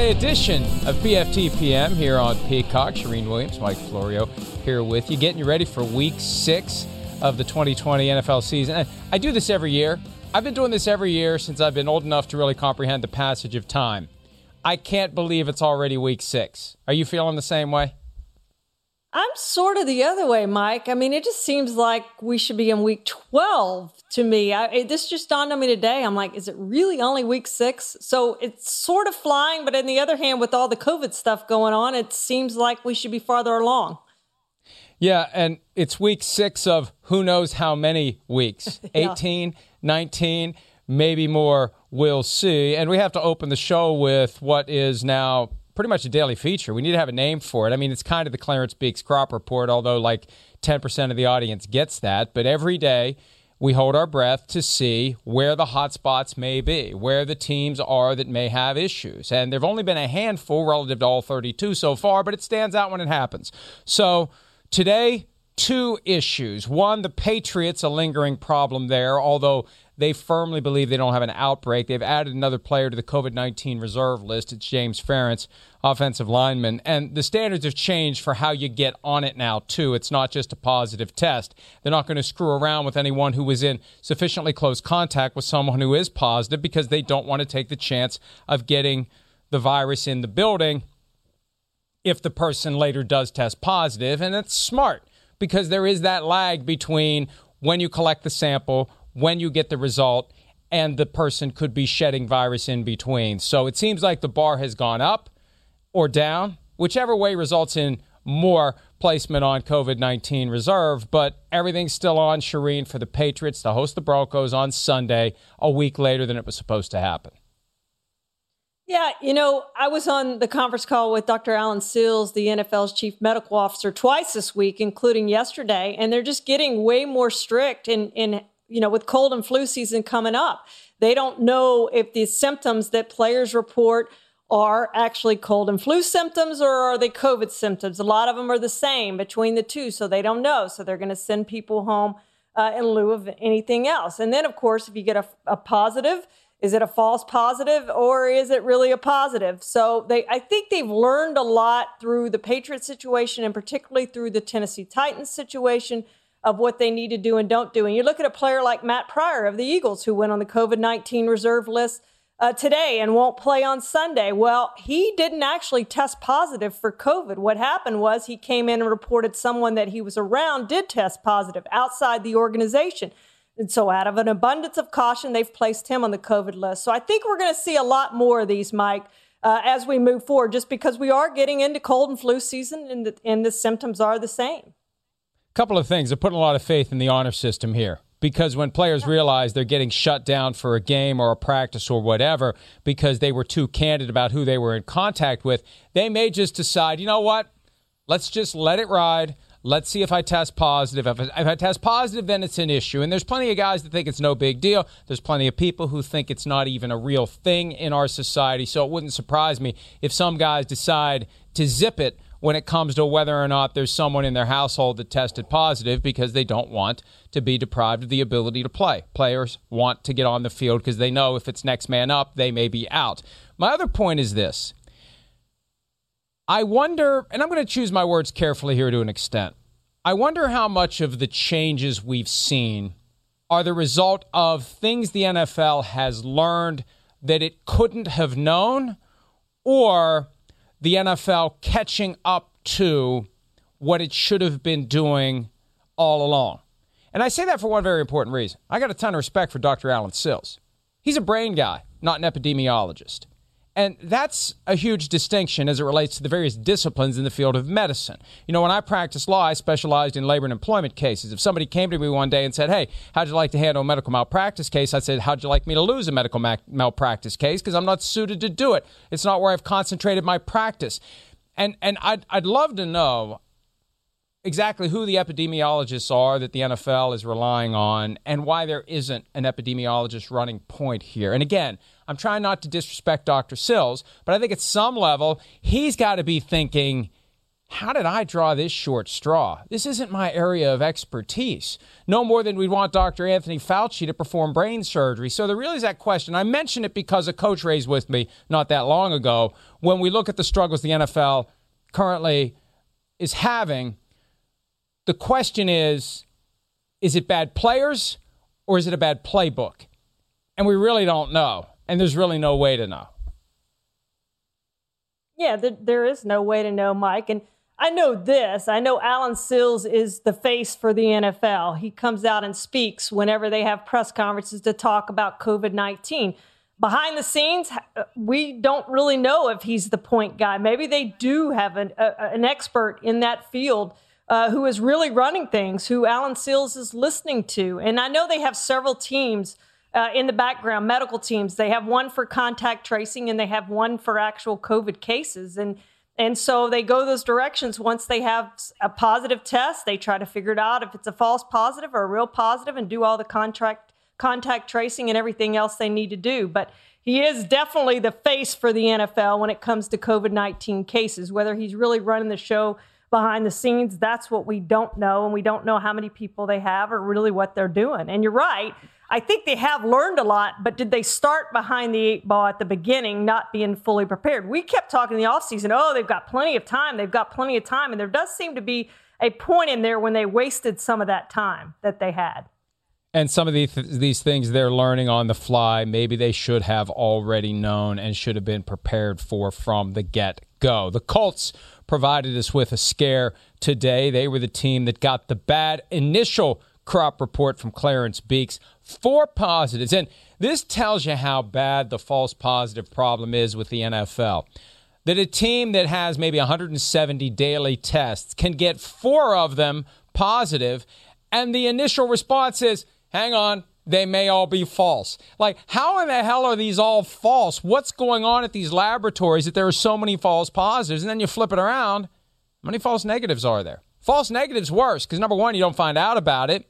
Friday edition of PFT PM here on Peacock. Charean Williams, Mike Florio here with you, getting you ready for week six of the 2020 NFL season. I do this every year. I've been doing this every year since I've been old enough to really comprehend the passage of time. I can't believe it's already week six. Are you feeling the same way? I'm sort of the other way, Mike. I mean, it just seems like we should be in week 12 to me. I, this just dawned on me today. I'm like, is it really only week six? So it's sort of flying, but on the other hand, with all the COVID stuff going on, it seems like we should be farther along. Yeah, and it's week six of who knows how many weeks yeah. 18, 19, maybe more. We'll see. And we have to open the show with what is now pretty much a daily feature. We need to have a name for it. I mean, it's kind of the Clarence Beeks crop report, although like 10% of the audience gets that. But every day, we hold our breath to see where the hot spots may be, where the teams are that may have issues. And there have only been a handful relative to all 32 so far, but it stands out when it happens. So today, two issues. One, the Patriots, a lingering problem there, although they firmly believe they don't have an outbreak. They've added another player to the COVID 19 reserve list. It's James Ferentz, offensive lineman. And the standards have changed for how you get on it now, too. It's not just a positive test. They're not going to screw around with anyone who was in sufficiently close contact with someone who is positive because they don't want to take the chance of getting the virus in the building if the person later does test positive. And it's smart because there is that lag between when you collect the sample when you get the result, and the person could be shedding virus in between. So it seems like the bar has gone up or down, whichever way results in more placement on COVID 19 reserve, but everything's still on Charean for the Patriots to host the Broncos on Sunday, a week later than it was supposed to happen. Yeah, you know, I was on the conference call with Dr. Allen Sills, the NFL's chief medical officer, twice this week, including yesterday, and they're just getting way more strict in, in you know, with cold and flu season coming up. They don't know if the symptoms that players report are actually cold and flu symptoms or are they COVID symptoms. A lot of them are the same between the two, so they don't know. So they're going to send people home uh, in lieu of anything else. And then, of course, if you get a, a positive, is it a false positive or is it really a positive? So they, I think they've learned a lot through the Patriot situation and particularly through the Tennessee Titans situation of what they need to do and don't do. And you look at a player like Matt Pryor of the Eagles, who went on the COVID 19 reserve list uh, today and won't play on Sunday. Well, he didn't actually test positive for COVID. What happened was he came in and reported someone that he was around did test positive outside the organization. And so, out of an abundance of caution, they've placed him on the COVID list. So, I think we're going to see a lot more of these, Mike. Uh, as we move forward, just because we are getting into cold and flu season and the, and the symptoms are the same A couple of things. They're putting a lot of faith in the honor system here because when players realize they're getting shut down for a game or a practice or whatever because they were too candid about who they were in contact with, they may just decide, you know what? Let's just let it ride. Let's see if I test positive. If I, if I test positive, then it's an issue. And there's plenty of guys that think it's no big deal. There's plenty of people who think it's not even a real thing in our society. So it wouldn't surprise me if some guys decide to zip it when it comes to whether or not there's someone in their household that tested positive because they don't want to be deprived of the ability to play. Players want to get on the field because they know if it's next man up, they may be out. My other point is this I wonder, and I'm going to choose my words carefully here to an extent. I wonder how much of the changes we've seen are the result of things the NFL has learned that it couldn't have known or the NFL catching up to what it should have been doing all along. And I say that for one very important reason. I got a ton of respect for Dr. Allen Sills. He's a brain guy, not an epidemiologist. And that's a huge distinction as it relates to the various disciplines in the field of medicine. You know, when I practiced law, I specialized in labor and employment cases. If somebody came to me one day and said, Hey, how'd you like to handle a medical malpractice case? I said, How'd you like me to lose a medical ma- malpractice case? Because I'm not suited to do it. It's not where I've concentrated my practice. And, and I'd, I'd love to know exactly who the epidemiologists are that the NFL is relying on and why there isn't an epidemiologist running point here. And again, I'm trying not to disrespect Dr. Sills, but I think at some level, he's got to be thinking, how did I draw this short straw? This isn't my area of expertise. No more than we'd want Dr. Anthony Fauci to perform brain surgery. So there really is that question. I mention it because a coach raised with me not that long ago. When we look at the struggles the NFL currently is having, the question is is it bad players or is it a bad playbook? And we really don't know. And there's really no way to know. Yeah, there is no way to know, Mike. And I know this. I know Allen Sills is the face for the NFL. He comes out and speaks whenever they have press conferences to talk about COVID 19. Behind the scenes, uh, we don't really know if he's the point guy. Maybe they do have an, a, an expert in that field uh, who is really running things, who Allen Sills is listening to. And I know they have several teams uh, in the background, medical teams. They have one for contact tracing and they have one for actual COVID cases. And and so they go those directions. Once they have a positive test, they try to figure it out if it's a false positive or a real positive and do all the contract contact tracing and everything else they need to do. But he is definitely the face for the NFL when it comes to COVID 19 cases. Whether he's really running the show behind the scenes. That's what we don't know. And we don't know how many people they have or really what they're doing. And you're right. I think they have learned a lot, but did they start behind the eight ball at the beginning, not being fully prepared? We kept talking in the offseason, oh, they've got plenty of time. They've got plenty of time. And there does seem to be a point in there when they wasted some of that time that they had. And some of these, these things they're learning on the fly, maybe they should have already known and should have been prepared for from the get go. The Colts provided us with a scare today. They were the team that got the bad initial crop report from Clarence Beeks. Four positives. And this tells you how bad the false positive problem is with the NFL. That a team that has maybe 170 daily tests can get four of them positive, and the initial response is, hang on, they may all be false. Like, how in the hell are these all false? What's going on at these laboratories that there are so many false positives? And then you flip it around. How many false negatives are there? False negatives worse because number one, you don't find out about it.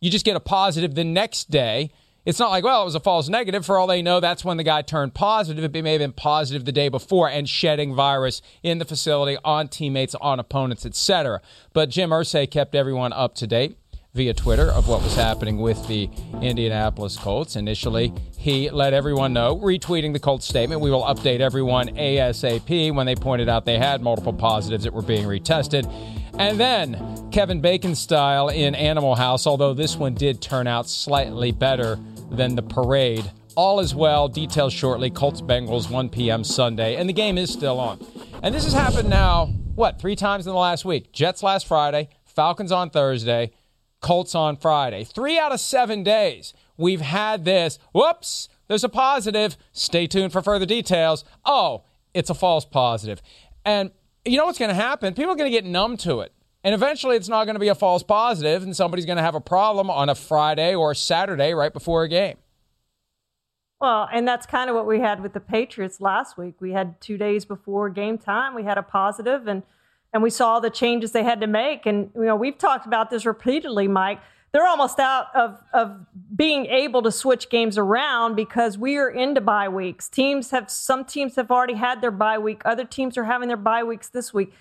You just get a positive the next day. It's not like, well, it was a false negative. For all they know, that's when the guy turned positive. It may have been positive the day before and shedding virus in the facility on teammates, on opponents, etc. But Jim Irsay kept everyone up to date via Twitter of what was happening with the Indianapolis Colts. Initially, he let everyone know, retweeting the Colts statement. We will update everyone ASAP when they pointed out they had multiple positives that were being retested. And then Kevin Bacon style in Animal House, although this one did turn out slightly better than the parade. All is well. Details shortly. Colts Bengals, 1 p.m. Sunday. And the game is still on. And this has happened now, what, three times in the last week? Jets last Friday, Falcons on Thursday. Colts on Friday. Three out of seven days we've had this. Whoops, there's a positive. Stay tuned for further details. Oh, it's a false positive. And you know what's going to happen? People are going to get numb to it. And eventually it's not going to be a false positive, and somebody's going to have a problem on a Friday or Saturday right before a game. Well, and that's kind of what we had with the Patriots last week. We had two days before game time, we had a positive, and and we saw the changes they had to make. And you know, we've talked about this repeatedly, Mike. They're almost out of of being able to switch games around because we are into bye weeks. Teams have some teams have already had their bye week. Other teams are having their bye weeks this week.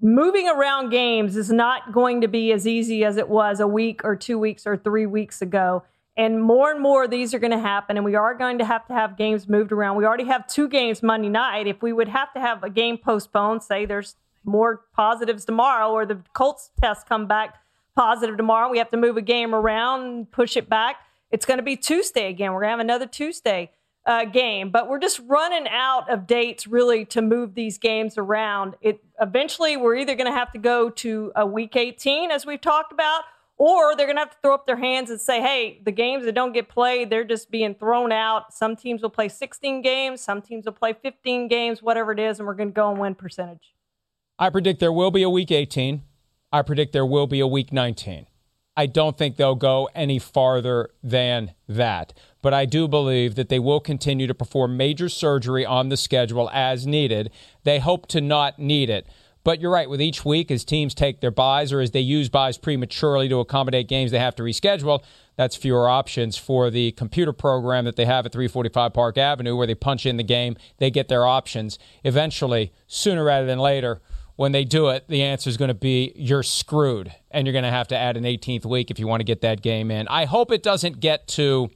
Moving around games is not going to be as easy as it was a week or two weeks or three weeks ago. And more and more these are going to happen, and we are going to have to have games moved around. We already have two games Monday night. If we would have to have a game postponed, say there's more positives tomorrow, or the Colts test come back positive tomorrow. We have to move a game around, push it back. It's going to be Tuesday again. We're going to have another Tuesday uh, game, but we're just running out of dates really to move these games around. It eventually we're either going to have to go to a week 18 as we've talked about, or they're going to have to throw up their hands and say, hey, the games that don't get played, they're just being thrown out. Some teams will play 16 games, some teams will play 15 games, whatever it is, and we're going to go and win percentage. I predict there will be a week 18. I predict there will be a week 19. I don't think they'll go any farther than that. But I do believe that they will continue to perform major surgery on the schedule as needed. They hope to not need it. But you're right, with each week, as teams take their buys or as they use buys prematurely to accommodate games they have to reschedule, that's fewer options for the computer program that they have at 345 Park Avenue, where they punch in the game, they get their options. Eventually, sooner rather than later, when they do it, the answer is going to be you're screwed, and you're going to have to add an 18th week if you want to get that game in. I hope it doesn't get to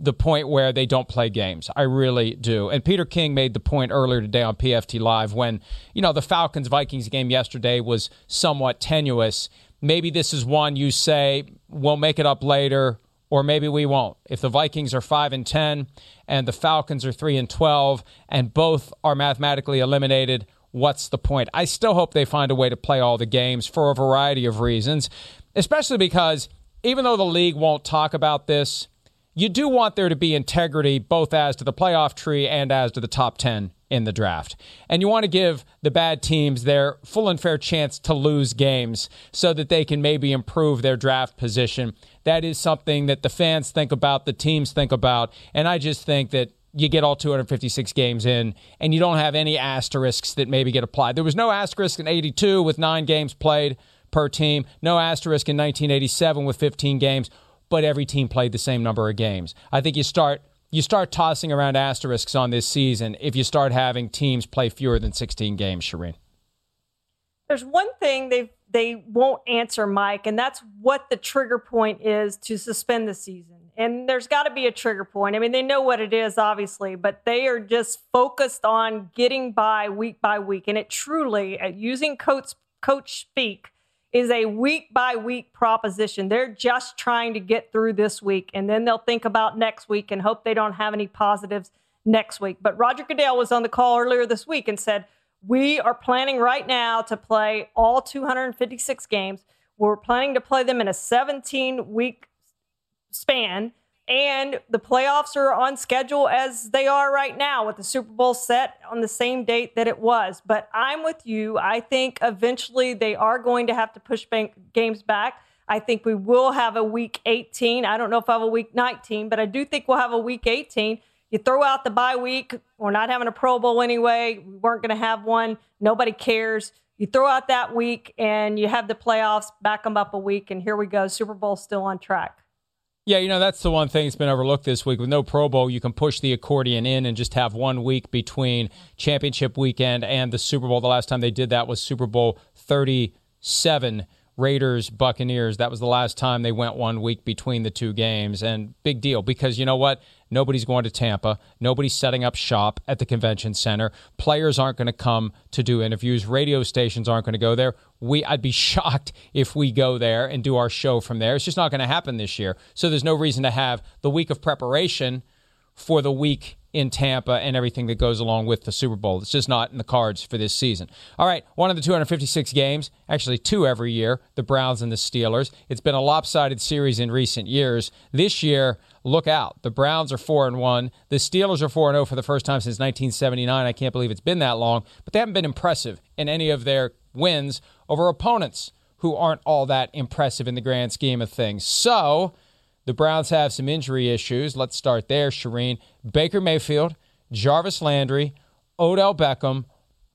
the point where they don't play games. I really do. And Peter King made the point earlier today on PFT Live when, you know, the Falcons Vikings game yesterday was somewhat tenuous. Maybe this is one you say, we'll make it up later, or maybe we won't. If the Vikings are 5 and 10 and the Falcons are 3 and 12 and both are mathematically eliminated, what's the point? I still hope they find a way to play all the games for a variety of reasons, especially because even though the league won't talk about this, you do want there to be integrity both as to the playoff tree and as to the top 10 in the draft. And you want to give the bad teams their full and fair chance to lose games so that they can maybe improve their draft position. That is something that the fans think about, the teams think about. And I just think that you get all 256 games in and you don't have any asterisks that maybe get applied. There was no asterisk in 82 with nine games played per team, no asterisk in 1987 with 15 games but every team played the same number of games. I think you start you start tossing around asterisks on this season if you start having teams play fewer than 16 games, Charean. There's one thing they they won't answer, Mike, and that's what the trigger point is to suspend the season. And there's got to be a trigger point. I mean, they know what it is, obviously, but they are just focused on getting by week by week. And it truly, uh, using coach coach speak, is a week by week proposition. They're just trying to get through this week, and then they'll think about next week and hope they don't have any positives next week. But Roger Goodell was on the call earlier this week and said, We are planning right now to play all 256 games. We're planning to play them in a 17 week span. And the playoffs are on schedule as they are right now, with the Super Bowl set on the same date that it was. But I'm with you. I think eventually they are going to have to push games back. I think we will have a week 18. I don't know if I have a week 19, but I do think we'll have a week 18. You throw out the bye week. We're not having a Pro Bowl anyway. We weren't going to have one. Nobody cares. You throw out that week and you have the playoffs, back them up a week, and here we go. Super Bowl still on track. Yeah, you know, that's the one thing that's been overlooked this week. With no Pro Bowl, you can push the accordion in and just have one week between championship weekend and the Super Bowl. The last time they did that was Super Bowl 37. Raiders, Buccaneers. That was the last time they went one week between the two games. And big deal because you know what? Nobody's going to Tampa. Nobody's setting up shop at the convention center. Players aren't going to come to do interviews. Radio stations aren't going to go there. We I'd be shocked if we go there and do our show from there. It's just not going to happen this year. So there's no reason to have the week of preparation for the week in Tampa and everything that goes along with the Super Bowl. It's just not in the cards for this season. All right, one of the 256 games, actually two every year, the Browns and the Steelers. It's been a lopsided series in recent years. This year, look out. The Browns are 4 and 1. The Steelers are 4 and 0 for the first time since 1979. I can't believe it's been that long, but they haven't been impressive in any of their wins over opponents who aren't all that impressive in the grand scheme of things. So, the Browns have some injury issues. Let's start there, Charean. Baker Mayfield, Jarvis Landry, Odell Beckham,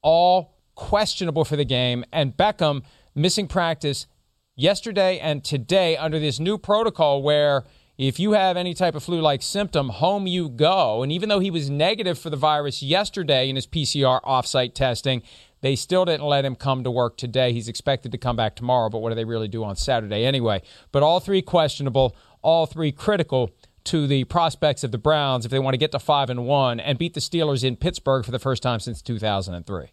all questionable for the game. And Beckham missing practice yesterday and today under this new protocol where if you have any type of flu like symptom, home you go. And even though he was negative for the virus yesterday in his PCR offsite testing, they still didn't let him come to work today. He's expected to come back tomorrow, but what do they really do on Saturday anyway? But all three questionable all three critical to the prospects of the Browns if they want to get to 5 and 1 and beat the Steelers in Pittsburgh for the first time since 2003.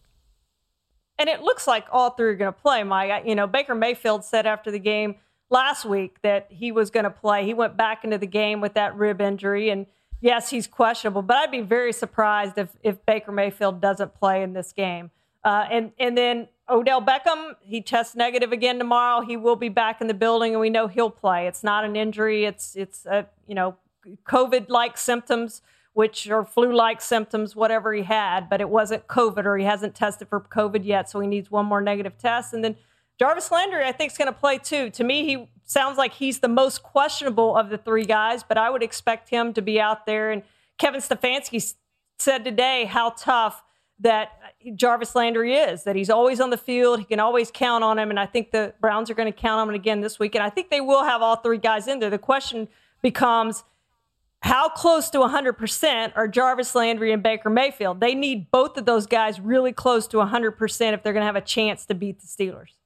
And it looks like all three are going to play, Mike. You know, Baker Mayfield said after the game last week that he was going to play. He went back into the game with that rib injury and yes, he's questionable, but I'd be very surprised if if Baker Mayfield doesn't play in this game. Uh, and and then Odell Beckham, he tests negative again tomorrow. He will be back in the building, and we know he'll play. It's not an injury. It's it's a you know COVID-like symptoms, which are flu-like symptoms, whatever he had, but it wasn't COVID, or he hasn't tested for COVID yet, so he needs one more negative test. And then Jarvis Landry, I think, is going to play too. To me, he sounds like he's the most questionable of the three guys, but I would expect him to be out there. And Kevin Stefanski said today how tough that uh, Jarvis Landry is, that he's always on the field. He can always count on him. And I think the Browns are going to count on him again this week. And I think they will have all three guys in there. The question becomes how close to 100% are Jarvis Landry and Baker Mayfield? They need both of those guys really close to 100% if they're going to have a chance to beat the Steelers.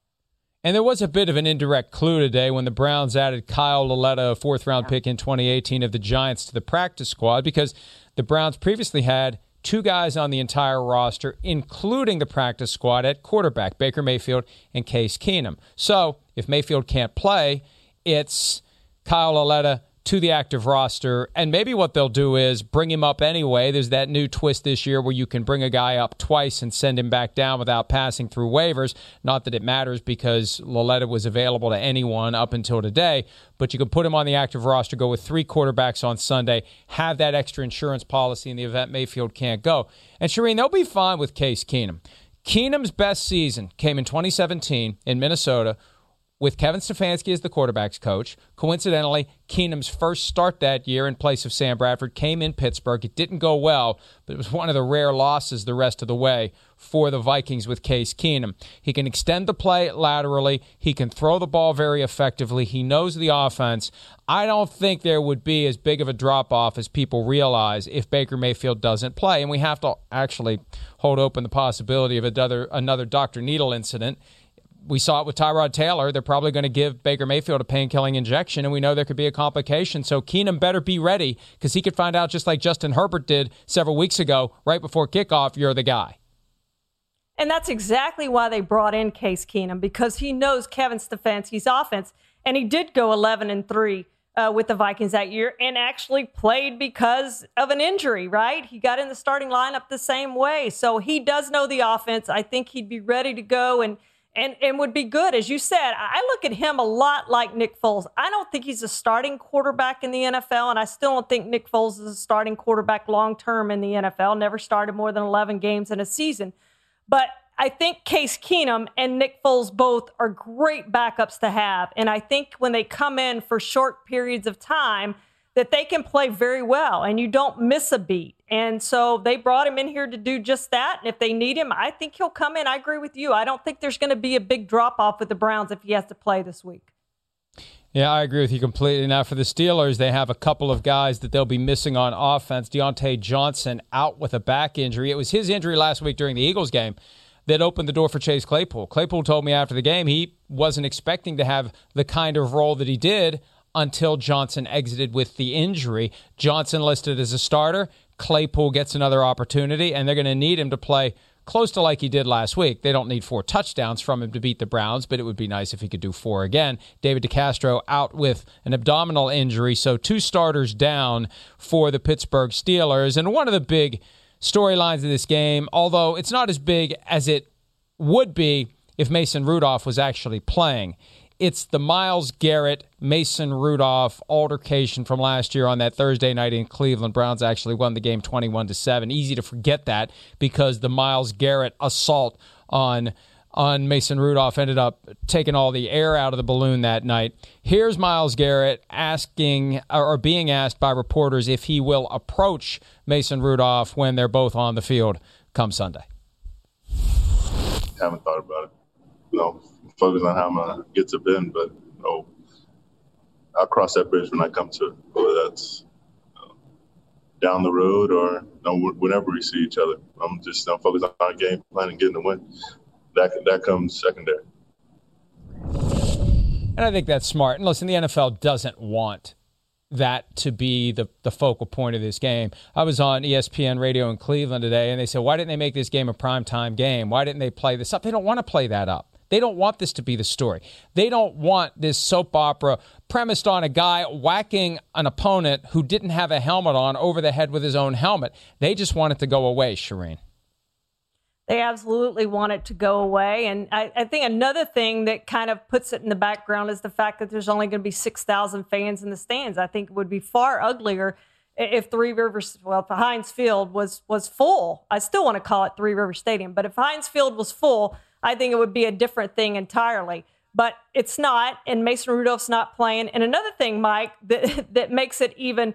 And there was a bit of an indirect clue today when the Browns added Kyle Lauletta, a fourth round pick in 2018 of the Giants, to the practice squad because the Browns previously had two guys on the entire roster, including the practice squad at quarterback, Baker Mayfield and Case Keenum. So if Mayfield can't play, it's Kyle Lauletta to the active roster. And maybe what they'll do is bring him up anyway. There's that new twist this year where you can bring a guy up twice and send him back down without passing through waivers. Not that it matters because Lauletta was available to anyone up until today, but you can put him on the active roster, go with three quarterbacks on Sunday, have that extra insurance policy in the event Mayfield can't go. And Charean, they'll be fine with Case Keenum. Keenum's best season came in 2017 in Minnesota with Kevin Stefanski as the quarterback's coach. Coincidentally, Keenum's first start that year in place of Sam Bradford came in Pittsburgh. It didn't go well, but it was one of the rare losses the rest of the way for the Vikings with Case Keenum. He can extend the play laterally, he can throw the ball very effectively, he knows the offense. I don't think there would be as big of a drop off as people realize if Baker Mayfield doesn't play. And we have to actually hold open the possibility of another, another Dr. Needle incident we saw it with Tyrod Taylor. They're probably going to give Baker Mayfield a pain killing injection, and we know there could be a complication. So Keenum better be ready because he could find out, just like Justin Herbert did several weeks ago, right before kickoff, you're the guy. And that's exactly why they brought in Case Keenum because he knows Kevin Stefanski's offense, and he did go 11 and three. Uh, with the Vikings that year and actually played because of an injury, right? He got in the starting lineup the same way. So he does know the offense. I think he'd be ready to go. And and, and would be good. As you said, I look at him a lot like Nick Foles. I don't think he's a starting quarterback in the NFL, and I still don't think Nick Foles is a starting quarterback long term in the NFL. Never started more than 11 games in a season. But I think Case Keenum and Nick Foles both are great backups to have. And I think when they come in for short periods of time, that they can play very well and you don't miss a beat. And so they brought him in here to do just that. And if they need him, I think he'll come in. I agree with you. I don't think there's going to be a big drop off with the Browns if he has to play this week. Yeah, I agree with you completely. Now, for the Steelers, they have a couple of guys that they'll be missing on offense. Diontae Johnson out with a back injury. It was his injury last week during the Eagles game that opened the door for Chase Claypool. Claypool told me after the game he wasn't expecting to have the kind of role that he did until Johnson exited with the injury. Johnson listed as a starter. Claypool gets another opportunity, and they're going to need him to play close to like he did last week. They don't need four touchdowns from him to beat the Browns, but it would be nice if he could do four again. David DeCastro out with an abdominal injury, so two starters down for the Pittsburgh Steelers. And one of the big storylines of this game, although it's not as big as it would be if Mason Rudolph was actually playing, it's the Myles Garrett, Mason Rudolph altercation from last year on that Thursday night in Cleveland. Browns actually won the game 21 to 7. Easy to forget that because the Myles Garrett assault on on Mason Rudolph ended up taking all the air out of the balloon that night. Here's Myles Garrett asking or being asked by reporters if he will approach Mason Rudolph when they're both on the field come Sunday. Haven't thought about it. No, focus on how I'm gonna get to Ben, but you know, I'll cross that bridge when I come to it, whether that's down the road or you know, whenever we see each other. I'm just I'm focused on game plan and getting the win. That that comes secondary. And I think that's smart. And listen, the NFL doesn't want that to be the, the focal point of this game. I was on ESPN radio in Cleveland today, and they said, why didn't they make this game a primetime game? Why didn't they play this up? They don't want to play that up. They don't want this to be the story. They don't want this soap opera premised on a guy whacking an opponent who didn't have a helmet on over the head with his own helmet. They just want it to go away, Charean. They absolutely want it to go away. And I, I, think another thing that kind of puts it in the background is the fact that there's only going to be 6,000 fans in the stands. I think it would be far uglier if Three Rivers, well, if Heinz Field was was full. I still want to call it Three River Stadium, but if Heinz Field was full, I think it would be a different thing entirely. But it's not, and Mason Rudolph's not playing. And another thing, Mike, that that makes it even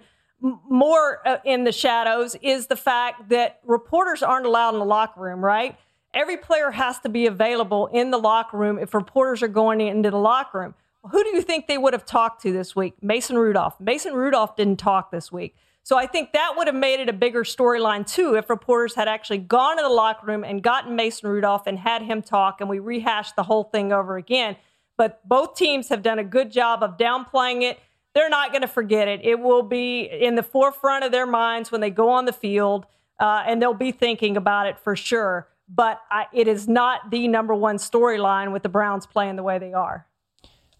more uh, in the shadows is the fact that reporters aren't allowed in the locker room, right? Every player has to be available in the locker room if reporters are going into the locker room. Who do you think they would have talked to this week? Mason Rudolph. Mason Rudolph didn't talk this week. So I think that would have made it a bigger storyline too if reporters had actually gone to the locker room and gotten Mason Rudolph and had him talk and we rehashed the whole thing over again. But both teams have done a good job of downplaying it they're not going to forget it. It will be in the forefront of their minds when they go on the field, uh, and they'll be thinking about it for sure. But I, it is not the number one storyline with the Browns playing the way they are.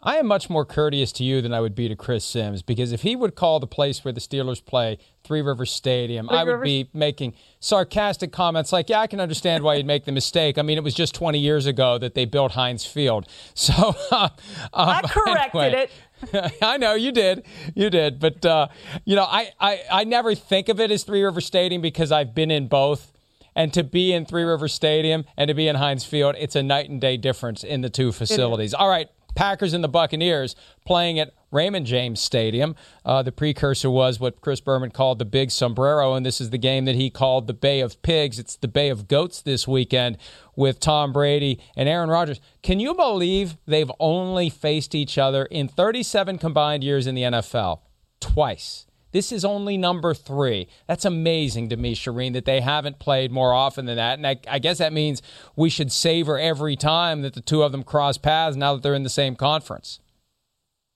I am much more courteous to you than I would be to Chris Sims because if he would call the place where the Steelers play Three Rivers Stadium, Three I would be making sarcastic comments like, "Yeah, I can understand why you'd make the mistake." I mean, it was just 20 years ago that they built Heinz Field, so uh, um, I corrected anyway. it. I know you did, you did, but uh, you know, I, I I never think of it as Three River Stadium because I've been in both. And to be in Three River Stadium and to be in Heinz Field, it's a night and day difference in the two facilities. All right, Packers and the Buccaneers playing at Raymond James Stadium. Uh, the precursor was what Chris Berman called the Big Sombrero, and this is the game that he called the Bay of Pigs. It's the Bay of Goats this weekend with Tom Brady and Aaron Rodgers. Can you believe they've only faced each other in 37 combined years in the NFL? Twice. This is only number three. That's amazing to me, Charean, that they haven't played more often than that. And I, I, guess that means we should savor every time that the two of them cross paths now that they're in the same conference.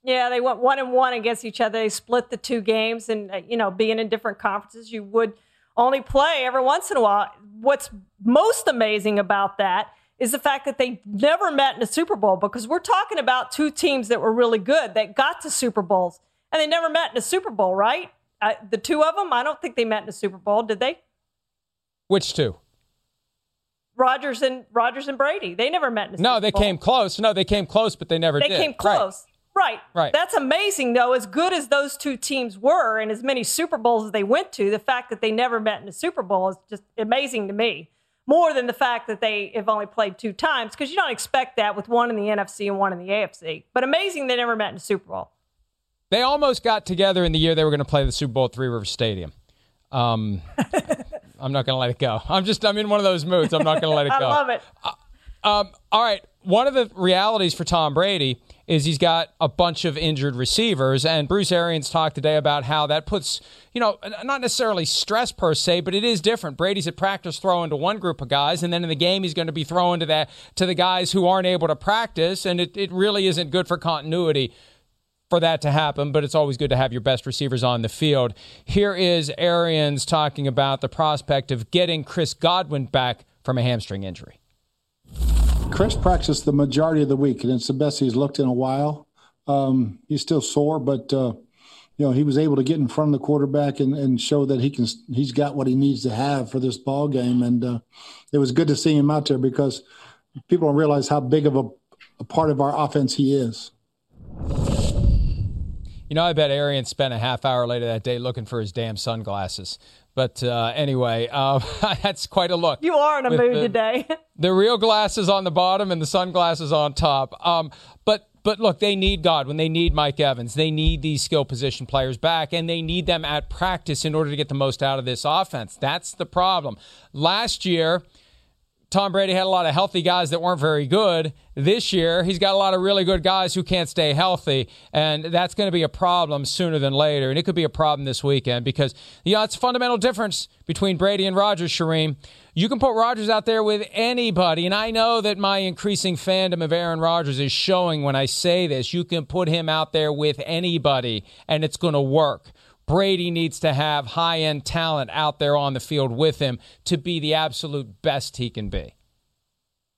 Yeah, they went one and one against each other. They split the two games, and uh, you know, being in different conferences, you would only play every once in a while. What's most amazing about that is the fact that they never met in a Super Bowl because we're talking about two teams that were really good that got to Super Bowls and they never met in a Super Bowl, right? Uh, the two of them, I don't think they met in a Super Bowl, did they? Which two? Rodgers and Rodgers and Brady. They never met in a no, they Bowl. came close. No, they came close, but they never they did. came close. Right. right. Right. That's amazing, though. As good as those two teams were, and as many Super Bowls as they went to, the fact that they never met in a Super Bowl is just amazing to me. More than the fact that they have only played two times, because you don't expect that with one in the NFC and one in the AFC. But amazing they never met in a Super Bowl. They almost got together in the year they were going to play the Super Bowl at Three Rivers Stadium. Um, I'm not going to let it go. I'm just I'm in one of those moods. I'm not going to let it go. I love it. Uh, um, all right. One of the realities for Tom Brady is he's got a bunch of injured receivers, and Bruce Arians talked today about how that puts, you know, not necessarily stress per se, but it is different. Brady's at practice throwing to one group of guys, and then in the game he's going to be throwing to that to the guys who aren't able to practice, and it, it really isn't good for continuity for that to happen, but it's always good to have your best receivers on the field. Here is Arians talking about the prospect of getting Chris Godwin back from a hamstring injury. Chris practiced the majority of the week, and it's the best he's looked in a while. Um, he's still sore, but uh, you know he was able to get in front of the quarterback and, and, show that he can. He's got what he needs to have for this ball game, and uh, it was good to see him out there because people don't realize how big of a, a part of our offense he is. You know, I bet Arian spent a half hour later that day looking for his damn sunglasses. But uh, anyway, uh, that's quite a look. You are in a mood the, today. the real glasses on the bottom and the sunglasses on top. Um, but but look, they need Godwin. They need Mike Evans. They need these skill position players back, and they need them at practice in order to get the most out of this offense. That's the problem. Last year, Tom Brady had a lot of healthy guys that weren't very good. This year, he's got a lot of really good guys who can't stay healthy, and that's going to be a problem sooner than later. And it could be a problem this weekend because, you know, it's a fundamental difference between Brady and Rodgers. Charean. You can put Rodgers out there with anybody, and I know that my increasing fandom of Aaron Rodgers is showing when I say this. You can put him out there with anybody, and it's going to work. Brady needs to have high end talent out there on the field with him to be the absolute best he can be.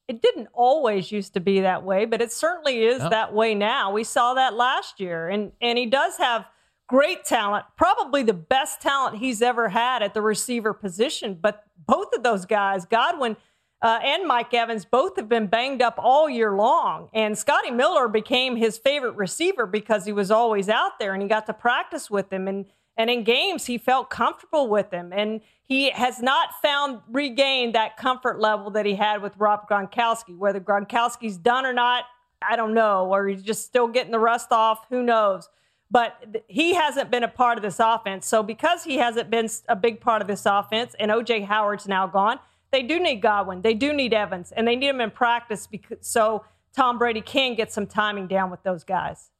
It didn't always used to be that way, but it certainly is no. that way now. We saw that last year, and and he does have great talent, probably the best talent he's ever had at the receiver position. But both of those guys, Godwin, uh, and Mike Evans both have been banged up all year long. And Scotty Miller became his favorite receiver because he was always out there and he got to practice with him. And, and in games, he felt comfortable with him. And he has not found, regained that comfort level that he had with Rob Gronkowski. Whether Gronkowski's done or not, I don't know. Or he's just still getting the rust off, who knows. But he hasn't been a part of this offense. So because he hasn't been a big part of this offense and OJ Howard's now gone, they do need Godwin. They do need Evans, and they need him in practice because so Tom Brady can get some timing down with those guys.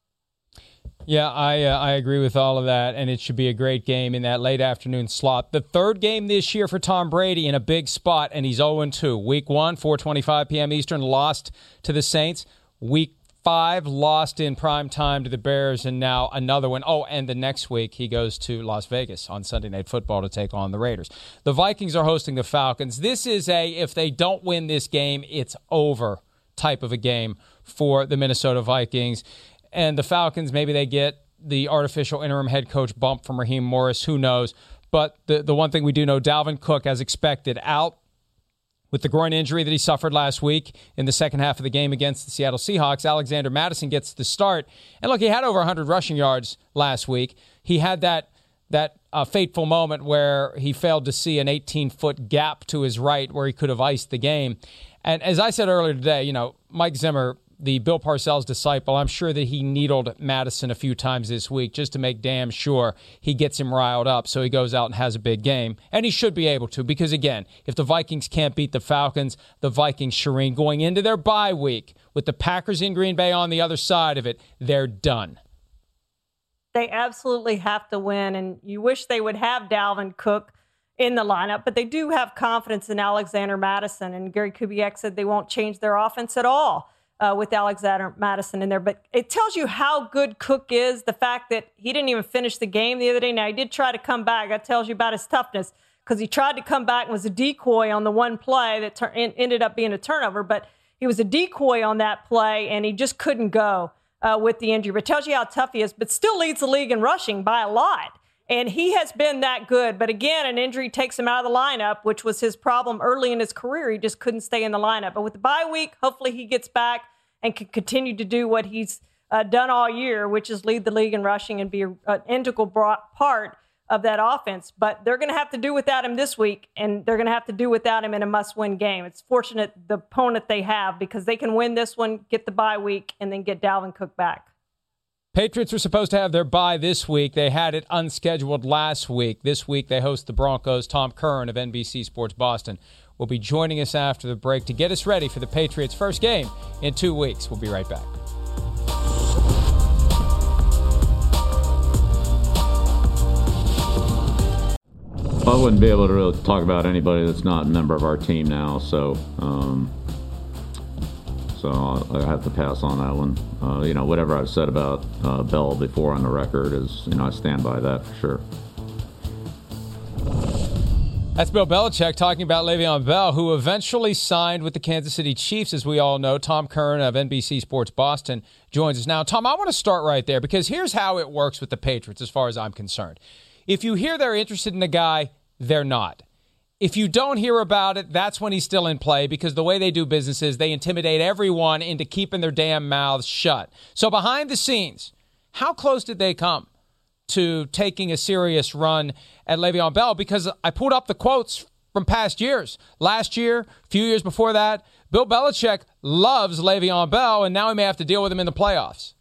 Yeah, I uh, I agree with all of that, and it should be a great game in that late afternoon slot. The third game this year for Tom Brady in a big spot, and he's 0 2. Week one, 4:25 p.m. Eastern, lost to the Saints. Week five lost in prime time to the Bears, and now another one. Oh, and the next week he goes to Las Vegas on Sunday Night Football to take on the Raiders. The Vikings are hosting the Falcons. This is a if they don't win this game, it's over type of a game for the Minnesota Vikings. And the Falcons, maybe they get the artificial interim head coach bump from Raheem Morris. Who knows? But the, the one thing we do know, Dalvin Cook, as expected, out with the groin injury that he suffered last week in the second half of the game against the Seattle Seahawks. Alexander Mattison gets the start. And look, he had over 100 rushing yards last week. He had that that uh, fateful moment where he failed to see an 18 foot gap to his right where he could have iced the game. And as I said earlier today, you know, Mike Zimmer the Bill Parcells disciple, I'm sure that he needled Mattison a few times this week just to make damn sure he gets him riled up so he goes out and has a big game. And he should be able to because, again, if the Vikings can't beat the Falcons, the Vikings, Charean, going into their bye week with the Packers in Green Bay on the other side of it, they're done. They absolutely have to win. And you wish they would have Dalvin Cook in the lineup, but they do have confidence in Alexander Mattison. And Gary Kubiak said they won't change their offense at all uh, with Alexander Mattison in there. But it tells you how good Cook is. The fact that he didn't even finish the game the other day. Now he did try to come back. That tells you about his toughness because he tried to come back and was a decoy on the one play that tur- ended up being a turnover. But he was a decoy on that play and he just couldn't go uh, with the injury. But tells you how tough he is. But still leads the league in rushing by a lot. And he has been that good. But again, an injury takes him out of the lineup, which was his problem early in his career. He just couldn't stay in the lineup. But with the bye week, hopefully he gets back and can continue to do what he's uh, done all year, which is lead the league in rushing and be an integral part of that offense. But they're going to have to do without him this week, and they're going to have to do without him in a must win game. It's fortunate the opponent they have because they can win this one, get the bye week, and then get Dalvin Cook back. Patriots were supposed to have their bye this week. They had it unscheduled last week. This week they host the Broncos. Tom Curran of NBC Sports Boston will be joining us after the break to get us ready for the Patriots' first game in two weeks. We'll be right back. I wouldn't be able to really talk about anybody that's not a member of our team now, so um, so I'll, I have to pass on that one. Uh, you know, whatever I've said about uh, Bell before on the record is, you know, I stand by that for sure. That's Bill Belichick talking about Le'Veon Bell, who eventually signed with the Kansas City Chiefs, as we all know. Tom Curran of NBC Sports Boston joins us now. Tom, I want to start right there because here's how it works with the Patriots, as far as I'm concerned. If you hear they're interested in a guy, they're not. If you don't hear about it, that's when he's still in play because the way they do business is they intimidate everyone into keeping their damn mouths shut. So behind the scenes, how close did they come to taking a serious run at Le'Veon Bell? Because I pulled up the quotes from past years. Last year, a few years before that, Bill Belichick loves Le'Veon Bell, and now he may have to deal with him in the playoffs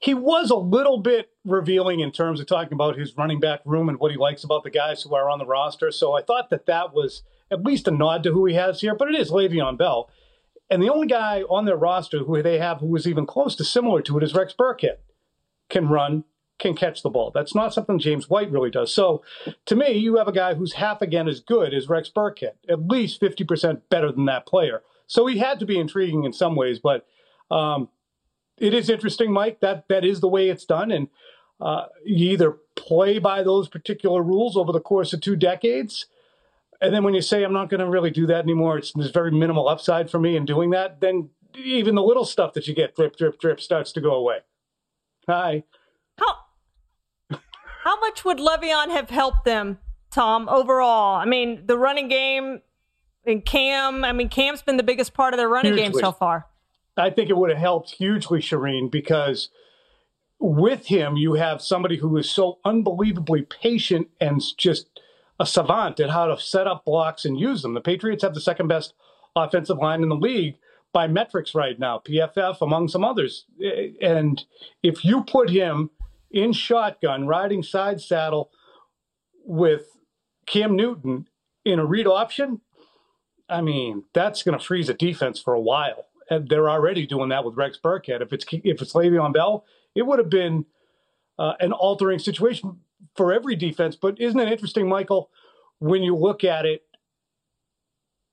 he was a little bit revealing in terms of talking about his running back room and what he likes about the guys who are on the roster. So I thought that that was at least a nod to who he has here, but it is Le'Veon Bell. And the only guy on their roster who they have who is even close to similar to it is Rex Burkhead. Can run, can catch the ball. That's not something James White really does. So to me, you have a guy who's half again as good as Rex Burkhead, at least 50% better than that player. So he had to be intriguing in some ways, but um, it is interesting, Mike. That that is the way it's done, and uh, you either play by those particular rules over the course of two decades, and then when you say I'm not going to really do that anymore, it's there's very minimal upside for me in doing that. Then even the little stuff that you get drip, drip, drip starts to go away. Hi. How how much would Le'Veon have helped them, Tom? Overall, I mean, the running game And Cam, I mean, Cam's been the biggest part of their running hugely. game so far. I think it would have helped hugely, Charean, because with him, you have somebody who is so unbelievably patient and just a savant at how to set up blocks and use them. The Patriots have the second best offensive line in the league by metrics right now, PFF among some others. And if you put him in shotgun, riding side saddle with Cam Newton in a read option, I mean, that's going to freeze a defense for a while. They're already doing that with Rex Burkhead. If it's if it's Le'Veon Bell, it would have been uh, an altering situation for every defense. But isn't it interesting, Michael, when you look at it,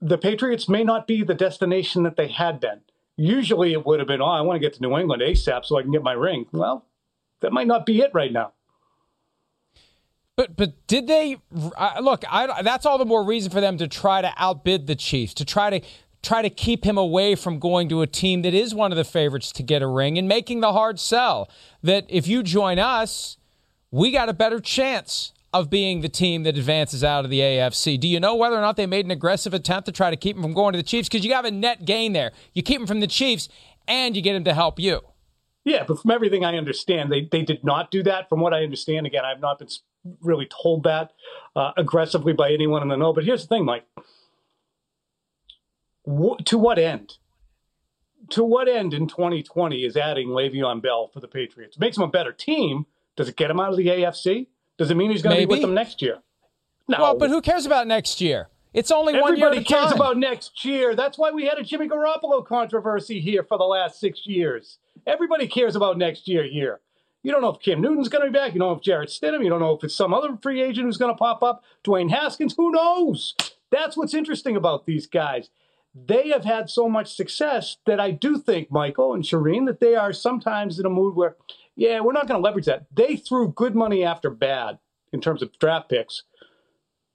the Patriots may not be the destination that they had been. Usually it would have been, oh, I want to get to New England ASAP so I can get my ring. Well, that might not be it right now. But but did they uh, look? I, that's all the more reason for them to try to outbid the Chiefs, to try to try to keep him away from going to a team that is one of the favorites to get a ring and making the hard sell that if you join us, we got a better chance of being the team that advances out of the AFC. Do you know whether or not they made an aggressive attempt to try to keep him from going to the Chiefs? Because you have a net gain there. You keep him from the Chiefs and you get him to help you. Yeah, but from everything I understand, they, they did not do that. From what I understand, again, I've not been really told that uh, aggressively by anyone in the know. But here's the thing, Mike. To what end? To what end in 2020 is adding Le'Veon Bell for the Patriots? Makes him a better team. Does it get him out of the AFC? Does it mean he's going to be with them next year? No. Well, but who cares about next year? It's only Everybody one year. Everybody cares time. about next year. That's why we had a Jimmy Garoppolo controversy here for the last six years. Everybody cares about next year here. You don't know if Cam Newton's going to be back. You don't know if Jarrett Stidham. You don't know if it's some other free agent who's going to pop up. Dwayne Haskins. Who knows? That's what's interesting about these guys. They have had so much success that I do think, Michael and Charean, that they are sometimes in a mood where, yeah, we're not going to leverage that. They threw good money after bad in terms of draft picks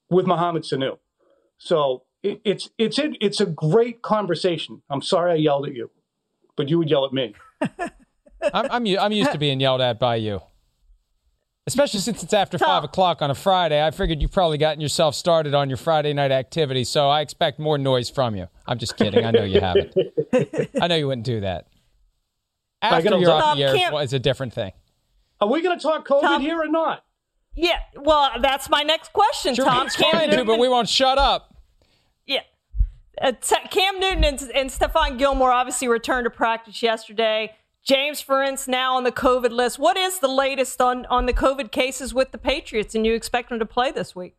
with Mohamed Sanu. So it, it's it's it, it's a great conversation. I'm sorry I yelled at you, but you would yell at me. I'm I'm used to being yelled at by you, especially since it's after five o'clock on a Friday. I figured you've probably gotten yourself started on your Friday night activity, so I expect more noise from you. I'm just kidding. I know you haven't. I know you wouldn't do that. After you're off the air is a different thing. Are we going to talk COVID Tom, here or not? Yeah, well, that's my next question, sure, Tom. Cam trying to, but we won't shut up. Yeah. Uh, Cam Newton and, and Stephon Gilmore obviously returned to practice yesterday. James Ferentz now on the COVID list. What is the latest on, on the COVID cases with the Patriots, and you expect them to play this week?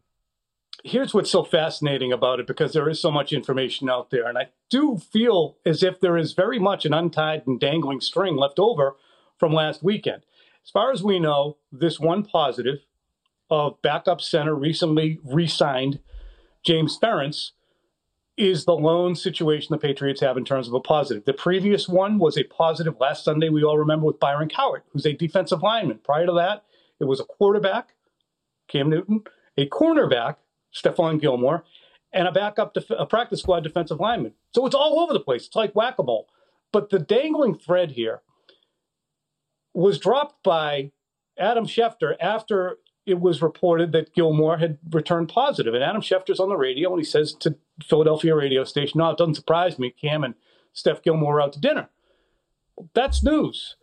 Here's what's so fascinating about it because there is so much information out there. And I do feel as if there is very much an untied and dangling string left over from last weekend. As far as we know, this one positive of backup center recently re signed James Ferentz is the lone situation the Patriots have in terms of a positive. The previous one was a positive last Sunday, we all remember, with Byron Cowart, who's a defensive lineman. Prior to that, it was a quarterback, Cam Newton, a cornerback, Stephon Gilmore, and a backup, def- a practice squad defensive lineman. So it's all over the place. It's like whack a mole. But the dangling thread here was dropped by Adam Schefter after it was reported that Gilmore had returned positive. And Adam Schefter's on the radio and he says to Philadelphia radio station, No, it doesn't surprise me. Cam and Steph Gilmore were out to dinner. Well, that's news.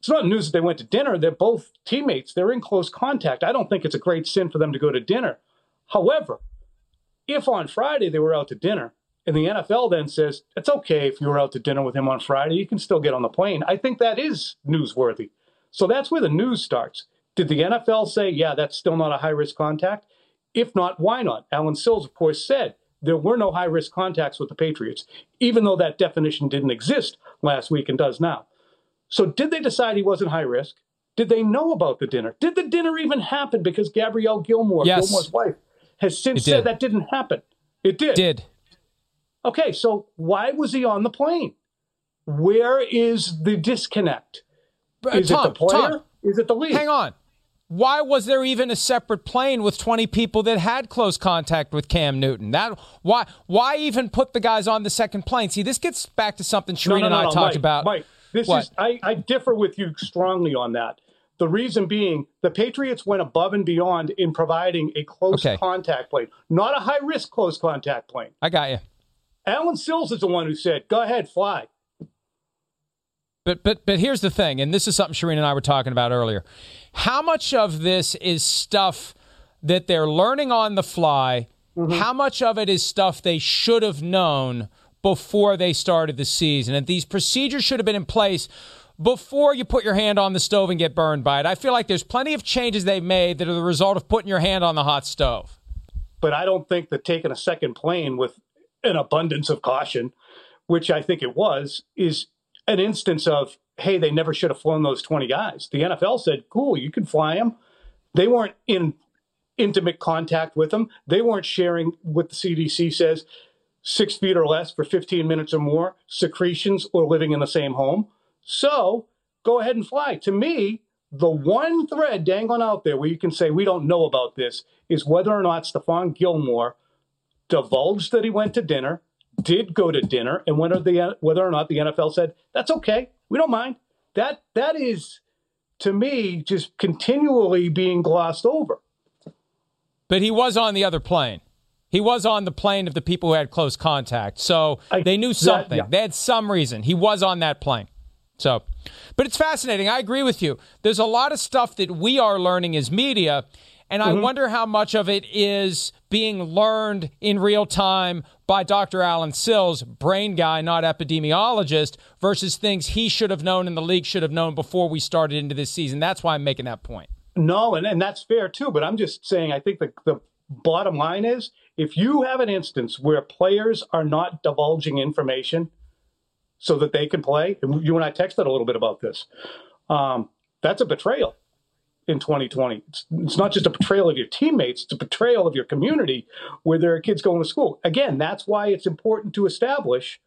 It's not news that they went to dinner. They're both teammates. They're in close contact. I don't think it's a great sin for them to go to dinner. However, if on Friday they were out to dinner and the NFL then says, it's okay if you were out to dinner with him on Friday, you can still get on the plane, I think that is newsworthy. So that's where the news starts. Did the NFL say, yeah, that's still not a high risk contact? If not, why not? Allen Sills, of course, said there were no high risk contacts with the Patriots, even though that definition didn't exist last week and does now. So, did they decide he wasn't high risk? Did they know about the dinner? Did the dinner even happen? Because Gabrielle Gilmore, yes. Gilmore's wife, has since said that didn't happen. It did. It did. Okay, so why was he on the plane? Where is the disconnect? Is Tom, it the player? Tom, is it the league? Hang on why was there even a separate plane with 20 people that had close contact with Cam Newton? That why why even put the guys on the second plane? See, this gets back to something Charean no, no, no, and I talked Mike, about. Mike, this what? is I, I differ with you strongly on that. The reason being, the Patriots went above and beyond in providing a close okay. contact plane, not a high risk close contact plane. I got you. Allen Sills is the one who said, "Go ahead, fly." But but but here's the thing, and this is something Charean and I were talking about earlier. How much of this is stuff that they're learning on the fly? Mm-hmm. How much of it is stuff they should have known before they started the season? And these procedures should have been in place before you put your hand on the stove and get burned by it. I feel like there's plenty of changes they've made that are the result of putting your hand on the hot stove. But I don't think that taking a second plane with an abundance of caution, which I think it was, is an instance of, hey, they never should have flown those 20 guys. The NFL said, cool, you can fly them. They weren't in intimate contact with them. They weren't sharing what the CDC says six feet or less for 15 minutes or more, secretions, or living in the same home. So go ahead and fly. To me, the one thread dangling out there where you can say we don't know about this is whether or not Stephon Gilmore divulged that he went to dinner, did go to dinner, and whether the whether or not the NFL said that's okay, we don't mind. That that is to me just continually being glossed over. But he was on the other plane. He was on the plane of the people who had close contact. So I, they knew something. That, yeah. They had some reason. He was on that plane. So, but it's fascinating. I agree with you. There's a lot of stuff that we are learning as media, and mm-hmm. I wonder how much of it is being learned in real time by Dr. Allen Sills, brain guy, not epidemiologist, versus things he should have known and the league should have known before we started into this season. That's why I'm making that point. No, and, and that's fair too. But I'm just saying, I think the, the bottom line is if you have an instance where players are not divulging information so that they can play, and you and I texted a little bit about this, um, that's a betrayal in 2020. It's, it's, not just a betrayal of your teammates, it's a betrayal of your community where there are kids going to school. Again, that's why it's important to establish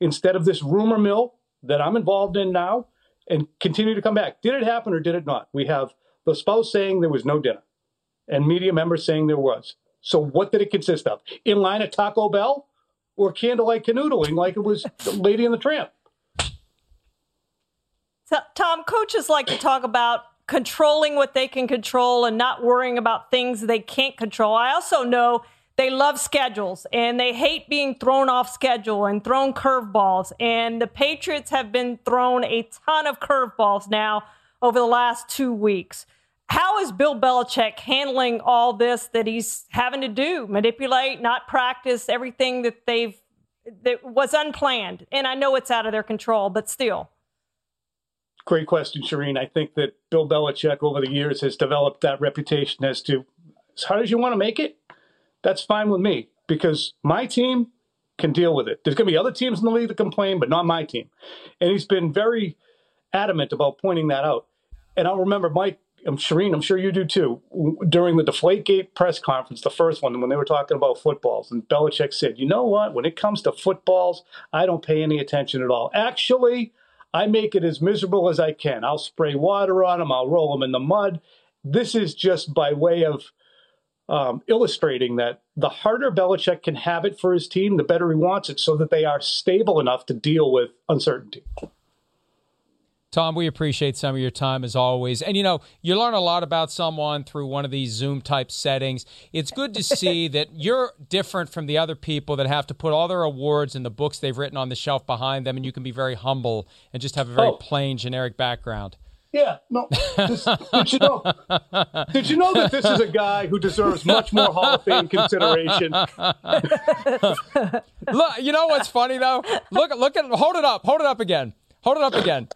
instead of this rumor mill that I'm involved in now and continue to come back. Did it happen or did it not? We have the spouse saying there was no dinner, and media members saying there was. So what did it consist of? In line at Taco Bell or candlelight canoodling like it was Lady and the Tramp? Tom, coaches like to talk about controlling what they can control and not worrying about things they can't control. I also know they love schedules and they hate being thrown off schedule and thrown curveballs. And the Patriots have been thrown a ton of curveballs now over the last two weeks. How is Bill Belichick handling all this that he's having to do, manipulate, not practice everything that they've that was unplanned? And I know it's out of their control, but still. Great question, Charean. I think that Bill Belichick over the years has developed that reputation as to as hard as you want to make it, that's fine with me because my team can deal with it. There's going to be other teams in the league that complain, but not my team. And he's been very adamant about pointing that out. And I'll remember Mike um, I'm Charean, I'm sure you do too. During the Deflategate press conference, the first one, when they were talking about footballs, and Belichick said, "You know what? When it comes to footballs, I don't pay any attention at all. Actually, I make it as miserable as I can. I'll spray water on them. I'll roll them in the mud. This is just by way of um, illustrating that the harder Belichick can have it for his team, the better he wants it, so that they are stable enough to deal with uncertainty." Tom, we appreciate some of your time as always. And you know, you learn a lot about someone through one of these Zoom type settings. It's good to see that you're different from the other people that have to put all their awards and the books they've written on the shelf behind them, and you can be very humble and just have a very oh. plain, generic background. Yeah, no. This, did you know? Did you know that this is a guy who deserves much more Hall of Fame consideration? look, you know what's funny though? Look, look at, hold it up, hold it up again, hold it up again.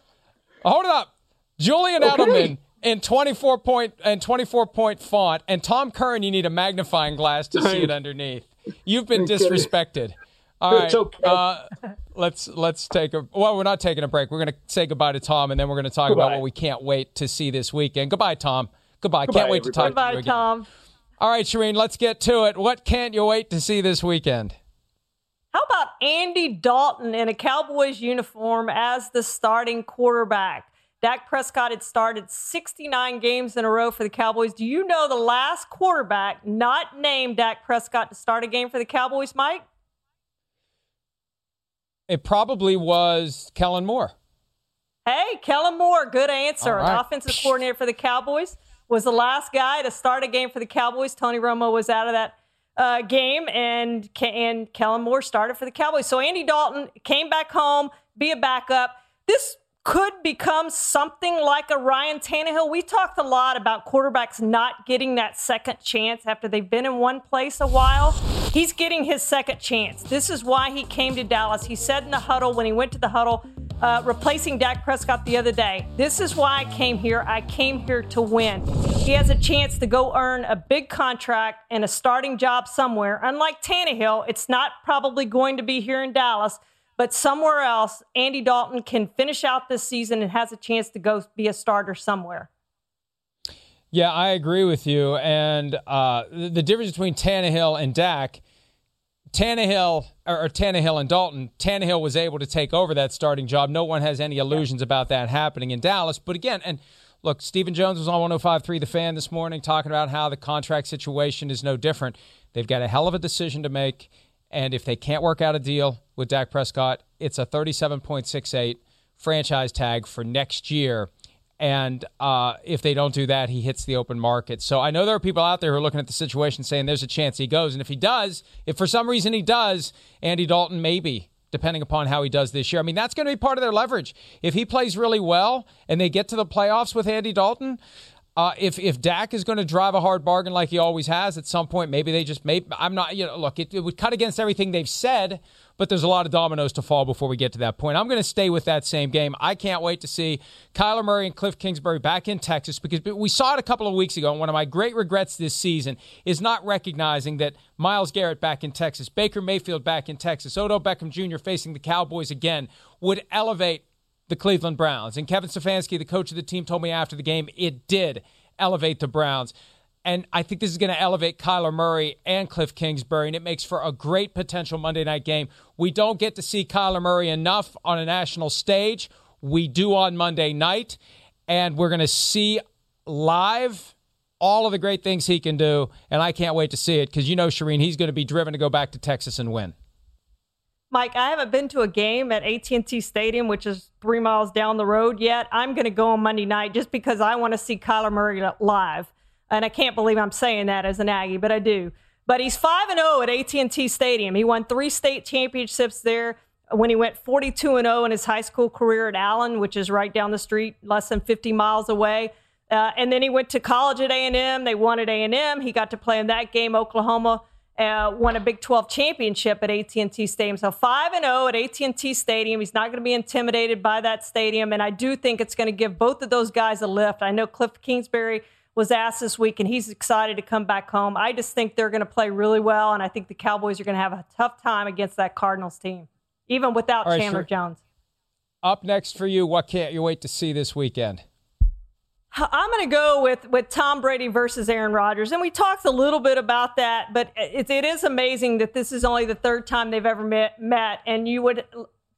Hold it up. Julian okay. Edelman in 24 point and 24 point font, and Tom Curran, you need a magnifying glass to see it underneath. You've been disrespected. All right, okay. uh, let's let's take a. Well, we're not taking a break. We're going to say goodbye to Tom, and then we're going to talk goodbye. about what we can't wait to see this weekend. Goodbye, Tom. Goodbye. goodbye can't wait everybody. to talk goodbye, to you again. Tom. All right, Charean, let's get to it. What can't you wait to see this weekend? How about Andy Dalton in a Cowboys uniform as the starting quarterback? Dak Prescott had started 69 games in a row for the Cowboys. Do you know the last quarterback not named Dak Prescott to start a game for the Cowboys, Mike? It probably was Kellen Moore. Hey, Kellen Moore, good answer. Right. offensive coordinator for the Cowboys was the last guy to start a game for the Cowboys. Tony Romo was out of that uh, game, and and Kellen Moore started for the Cowboys. So Andy Dalton came back home, be a backup. This could become something like a Ryan Tannehill. We talked a lot about quarterbacks not getting that second chance after they've been in one place a while. He's getting his second chance. This is why he came to Dallas. He said in the huddle when he went to the huddle, uh, replacing Dak Prescott the other day. This is why I came here. I came here to win. He has a chance to go earn a big contract and a starting job somewhere. Unlike Tannehill, it's not probably going to be here in Dallas, but somewhere else. Andy Dalton can finish out this season and has a chance to go be a starter somewhere. Yeah, I agree with you. And uh, the, difference between Tannehill and Dak Tannehill or, Tannehill and Dalton, Tannehill was able to take over that starting job. No one has any illusions about that happening in Dallas. But again, and look, Stephen Jones was on 105.3 The Fan this morning talking about how the contract situation is no different. They've got a hell of a decision to make. And if they can't work out a deal with Dak Prescott, it's a 37.68 franchise tag for next year. And uh, if they don't do that, he hits the open market. So I know there are people out there who are looking at the situation saying there's a chance he goes. And if he does, if for some reason he does, Andy Dalton maybe, depending upon how he does this year. I mean, that's going to be part of their leverage. If he plays really well and they get to the playoffs with Andy Dalton, uh, if if Dak is going to drive a hard bargain like he always has at some point, maybe they just may. I'm not you know look it, it would cut against everything they've said, but there's a lot of dominoes to fall before we get to that point. I'm going to stay with that same game. I can't wait to see Kyler Murray and Cliff Kingsbury back in Texas because we saw it a couple of weeks ago. And one of my great regrets this season is not recognizing that Myles Garrett back in Texas, Baker Mayfield back in Texas, Odell Beckham Jr. facing the Cowboys again would elevate the Cleveland Browns. And Kevin Stefanski, the coach of the team, told me after the game it did elevate the Browns. And I think this is going to elevate Kyler Murray and Cliff Kingsbury, and it makes for a great potential Monday night game. We don't get to see Kyler Murray enough on a national stage. We do on Monday night, and we're going to see live all of the great things he can do. And I can't wait to see it because you know, Charean, he's going to be driven to go back to Texas and win. Mike, I haven't been to a game at AT&T Stadium, which is three miles down the road yet. I'm going to go on Monday night just because I want to see Kyler Murray live, and I can't believe I'm saying that as an Aggie, but I do. But he's five and zero oh at AT&T Stadium. He won three state championships there when he went 42 and 0 in his high school career at Allen, which is right down the street, less than 50 miles away. Uh, and then he went to college at A&M. They won at A&M. He got to play in that game, Oklahoma uh, won a Big 12 championship at AT&T Stadium. So 5 and 0 at AT&T Stadium. He's not going to be intimidated by that stadium and I do think it's going to give both of those guys a lift. I know Cliff Kingsbury was asked this week and he's excited to come back home. I just think they're going to play really well and I think the Cowboys are going to have a tough time against that Cardinals team even without right, Chandler. Jones. Up next for you, what can't you wait to see this weekend? I'm going to go with, with Tom Brady versus Aaron Rodgers. And we talked a little bit about that, but it, it is amazing that this is only the third time they've ever met, met. And you would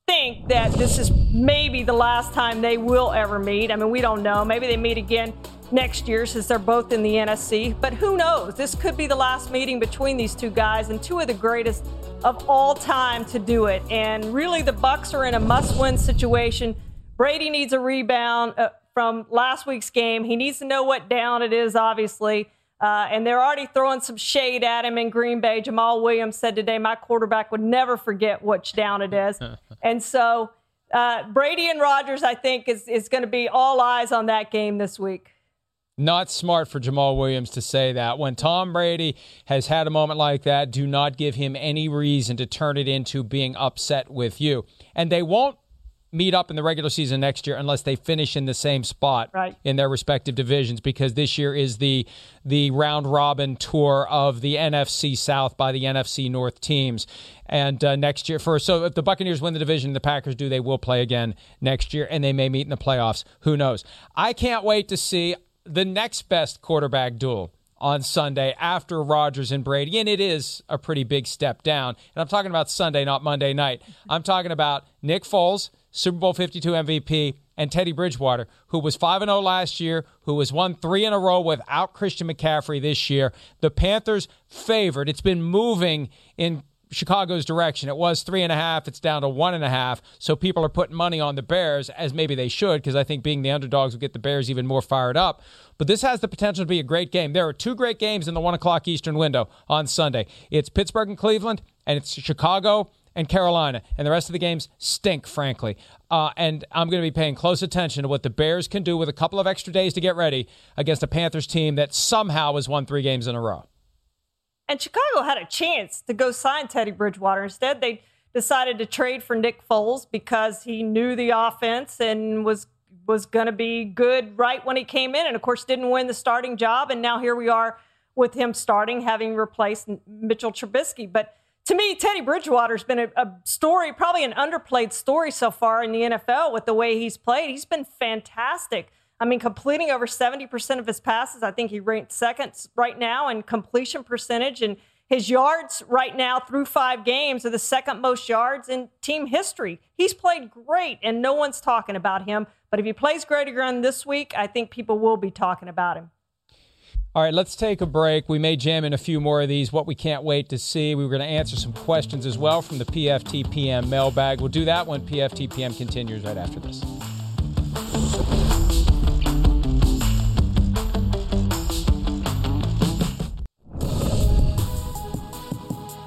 think that this is maybe the last time they will ever meet. I mean, we don't know. Maybe they meet again next year since they're both in the NFC. But who knows? This could be the last meeting between these two guys and two of the greatest of all time to do it. And really, the Bucs are in a must-win situation. Brady needs a rebound. Uh, from last week's game. He needs to know what down it is, obviously. Uh, and they're already throwing some shade at him in Green Bay. Jamaal Williams said today, my quarterback would never forget which down it is. and so uh, Brady and Rodgers, I think, is, is going to be all eyes on that game this week. Not smart for Jamaal Williams to say that. When Tom Brady has had a moment like that, do not give him any reason to turn it into being upset with you. And they won't meet up in the regular season next year unless they finish in the same spot right. in their respective divisions because this year is the the round robin tour of the NFC South by the NFC North teams. And uh, next year, for so if the Buccaneers win the division, the Packers do, they will play again next year, and they may meet in the playoffs. Who knows? I can't wait to see the next best quarterback duel on Sunday after Rodgers and Brady, and it is a pretty big step down. And I'm talking about Sunday, not Monday night. I'm talking about Nick Foles Super Bowl 52 MVP, and Teddy Bridgewater, who was 5 0 last year, who has won three in a row without Christian McCaffrey this year. The Panthers favored. It's been moving in Chicago's direction. It was three and a half. It's down to one and a half. So people are putting money on the Bears, as maybe they should, because I think being the underdogs will get the Bears even more fired up. But this has the potential to be a great game. There are two great games in the one o'clock Eastern window on Sunday. It's Pittsburgh and Cleveland, and it's Chicago and Carolina, and the rest of the games stink, frankly. Uh, and I'm going to be paying close attention to what the Bears can do with a couple of extra days to get ready against a Panthers team that somehow has won three games in a row. And Chicago had a chance to go sign Teddy Bridgewater. Instead, they decided to trade for Nick Foles because he knew the offense and was was going to be good right when he came in, and of course didn't win the starting job. And now here we are with him starting, having replaced Mitchell Trubisky. But to me, Teddy Bridgewater's been a, a, story, probably an underplayed story so far in the NFL with the way he's played. He's been fantastic. I mean, completing over 70% of his passes. I think he ranked second right now in completion percentage. And his yards right now through five games are the second most yards in team history. He's played great, and no one's talking about him. But if he plays great again this week, I think people will be talking about him. All right, let's take a break. We may jam in a few more of these. What we can't wait to see. We were going to answer some questions as well from the PFTPM mailbag. We'll do that when PFTPM continues right after this.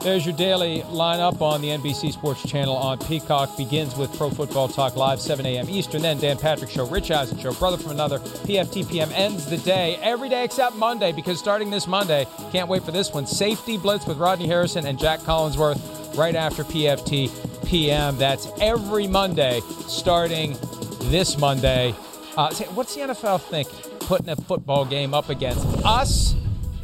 There's your daily lineup on the NBC Sports Channel on Peacock. Begins with Pro Football Talk Live, 7 a.m. Eastern. Then Dan Patrick Show, Rich Eisen Show, Brother from Another. PFTPM ends the day every day except Monday because starting this Monday, can't wait for this one. Safety Blitz with Rodney Harrison and Jack Collinsworth right after PFT PM. That's every Monday starting this Monday. Uh, what's the NFL think? Putting a football game up against us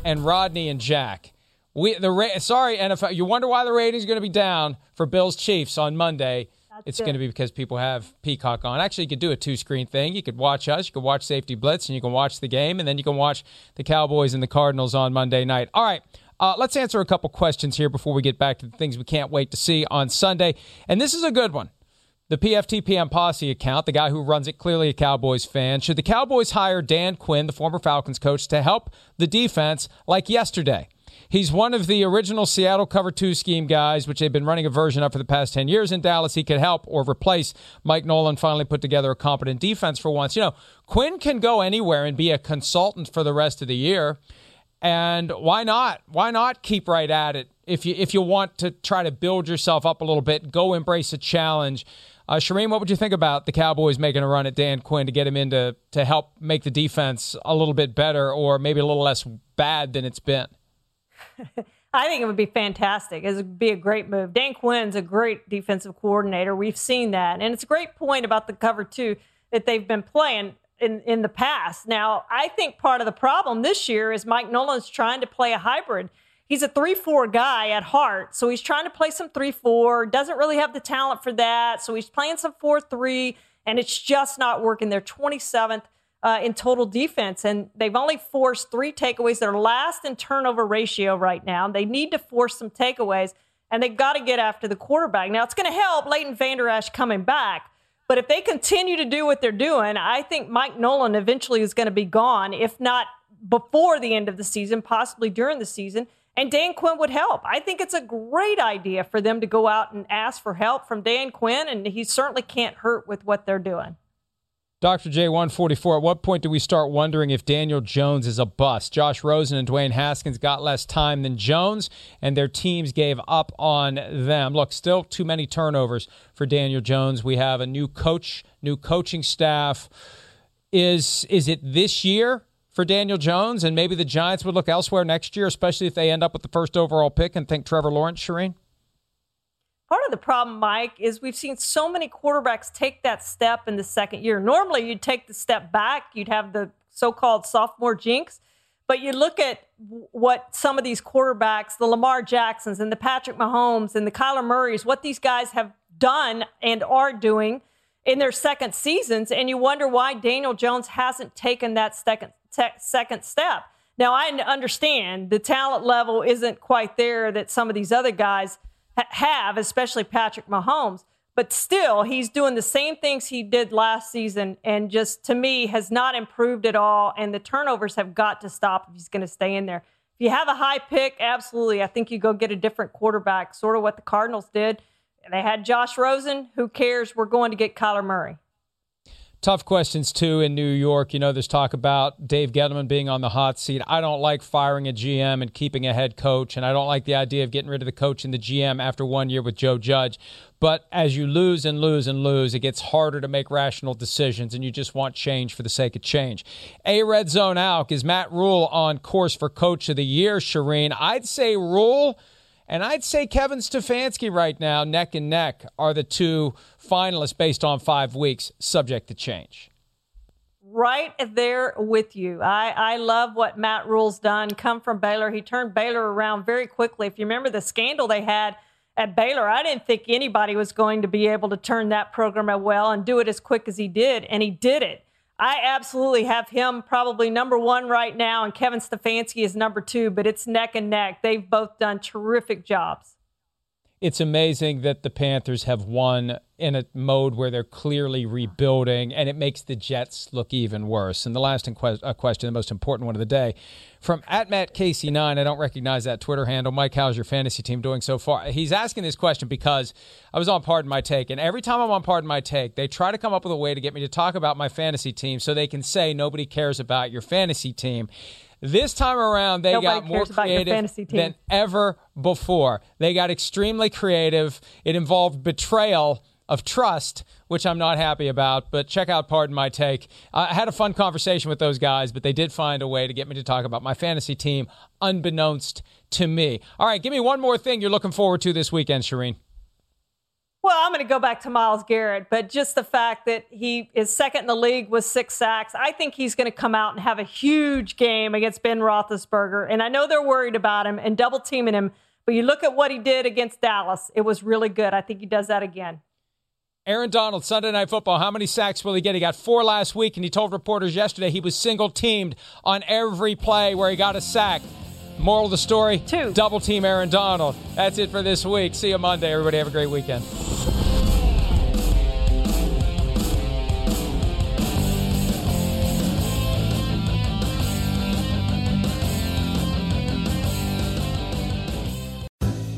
and Rodney and Jack. We the ra- sorry NFL. You wonder why the ratings are going to be down for Bills Chiefs on Monday. That's it's going to be because people have Peacock on. Actually, you could do a two screen thing. You could watch us, you could watch Safety Blitz, and you can watch the game, and then you can watch the Cowboys and the Cardinals on Monday night. All right. Uh, let's answer a couple questions here before we get back to the things we can't wait to see on Sunday. And this is a good one. The PFTPM Posse account, the guy who runs it, clearly a Cowboys fan. Should the Cowboys hire Dan Quinn, the former Falcons coach, to help the defense like yesterday? He's one of the original Seattle cover two scheme guys, which they've been running a version of for the past 10 years in Dallas. He could help or replace Mike Nolan finally put together a competent defense for once. You know, Quinn can go anywhere and be a consultant for the rest of the year. And why not? Why not keep right at it? If you if you want to try to build yourself up a little bit, go embrace a challenge. Uh, Charean, what would you think about the Cowboys making a run at Dan Quinn to get him in to, to help make the defense a little bit better or maybe a little less bad than it's been? I think it would be fantastic. It would be a great move. Dan Quinn's a great defensive coordinator. We've seen that. And it's a great point about the cover two that they've been playing in, in the past. Now, I think part of the problem this year is Mike Nolan's trying to play a hybrid. He's a 3 4 guy at heart. So he's trying to play some 3 4, doesn't really have the talent for that. So he's playing some 4 3, and it's just not working. They're 27th uh, in total defense. And they've only forced three takeaways. They're last in turnover ratio right now. They need to force some takeaways, and they've got to get after the quarterback. Now, it's going to help Leighton Vander Esch coming back. But if they continue to do what they're doing, I think Mike Nolan eventually is going to be gone, if not before the end of the season, possibly during the season. And Dan Quinn would help. I think it's a great idea for them to go out and ask for help from Dan Quinn, and he certainly can't hurt with what they're doing. Dr. J144, at what point do we start wondering if Daniel Jones is a bust? Josh Rosen and Dwayne Haskins got less time than Jones, and their teams gave up on them. Look, still too many turnovers for Daniel Jones. We have a new coach, new coaching staff. Is is it this year for Daniel Jones? And maybe the Giants would look elsewhere next year, especially if they end up with the first overall pick and think Trevor Lawrence, Charean? Part of the problem, Mike, is we've seen so many quarterbacks take that step in the second year. Normally, you'd take the step back, you'd have the so called sophomore jinx. But you look at what some of these quarterbacks, the Lamar Jacksons and the Patrick Mahomes and the Kyler Murrays, what these guys have done and are doing in their second seasons, and you wonder why Daniel Jones hasn't taken that second te- second step. Now I understand the talent level isn't quite there that some of these other guys have, especially Patrick Mahomes. But still, he's doing the same things he did last season and just to me has not improved at all. And the turnovers have got to stop if he's going to stay in there. if you have a high pick, absolutely. I think you go get a different quarterback, sort of what the Cardinals did. They had Josh Rosen. Who cares? We're going to get Kyler Murray. Tough questions, too, in New York. You know, there's talk about Dave Gettleman being on the hot seat. I don't like firing a GM and keeping a head coach, and I don't like the idea of getting rid of the coach and the GM after one year with Joe Judge. But as you lose and lose and lose, it gets harder to make rational decisions, and you just want change for the sake of change. A red zone out is Matt Rhule on course for Coach of the Year, Charean. I'd say Rhule and I'd say Kevin Stefanski right now, neck and neck, are the two finalists based on five weeks, subject to change. Right there with you. I, I love what Matt Rhule's done. Come from Baylor. He turned Baylor around very quickly. If you remember the scandal they had at Baylor, I didn't think anybody was going to be able to turn that program well and do it as quick as he did, and he did it. I absolutely have him probably number one right now, and Kevin Stefanski is number two, but it's neck and neck. They've both done terrific jobs. It's amazing that the Panthers have won in a mode where they're clearly rebuilding, and it makes the Jets look even worse. And the last uh, question, the most important one of the day, from at Matt Casey nine. I don't recognize that Twitter handle. Mike, how's your fantasy team doing so far? He's asking this question because I was on Pardon My Take, and every time I'm on Pardon My Take, they try to come up with a way to get me to talk about my fantasy team so they can say nobody cares about your fantasy team. This time around, they Nobody got more creative than ever before. They got extremely creative. It involved betrayal of trust, which I'm not happy about. But check out Pardon My Take. I had a fun conversation with those guys, but they did find a way to get me to talk about my fantasy team, unbeknownst to me. All right, give me one more thing you're looking forward to this weekend, Charean. Well, I'm going to go back to Myles Garrett, but just the fact that he is second in the league with six sacks, I think he's going to come out and have a huge game against Ben Roethlisberger. And I know they're worried about him and double teaming him, but you look at what he did against Dallas, it was really good. I think he does that again. Aaron Donald, Sunday Night Football. How many sacks will he get? He got four last week, and he told reporters yesterday he was single teamed on every play where he got a sack. Moral of the story: two. Double team Aaron Donald. That's it for this week. See you Monday. Everybody have a great weekend.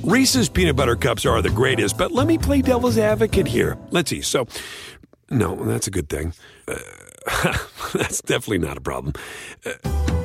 Reese's peanut butter cups are the greatest, but let me play devil's advocate here. Let's see. So, no, that's a good thing. Uh, that's definitely not a problem. Uh,